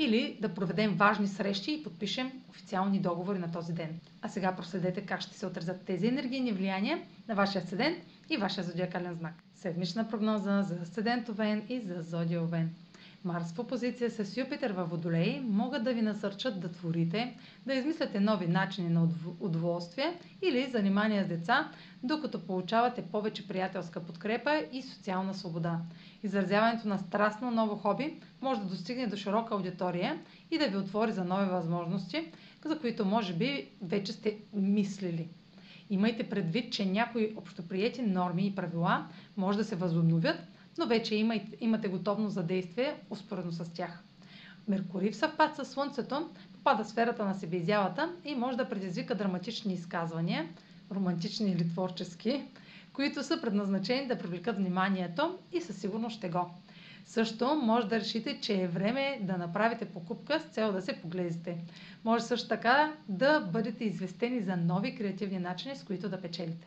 или да проведем важни срещи и подпишем официални договори на този ден. А сега проследете как ще се отразят тези енергийни влияния на вашия асцендент и вашия зодиакален знак. Седмична прогноза за асцендент Овен и за зодия Овен. Марс в опозиция с Юпитер във Водолей могат да ви насърчат да творите, да измисляте нови начини на удоволствие или занимания с деца, докато получавате повече приятелска подкрепа и социална свобода. Изразяването на страстно ново хоби може да достигне до широка аудитория и да ви отвори за нови възможности, за които може би вече сте мислили. Имайте предвид, че някои общоприети норми и правила може да се възобновят, но вече имате готовност за действие успоредно с тях. Меркурий в съвпад с Слънцето попада в сферата на себеизявата и може да предизвика драматични изказвания, романтични или творчески, които са предназначени да привлекат вниманието и със сигурност ще го. Също може да решите, че е време да направите покупка с цел да се поглезите. Може също така да бъдете известени за нови креативни начини, с които да печелите.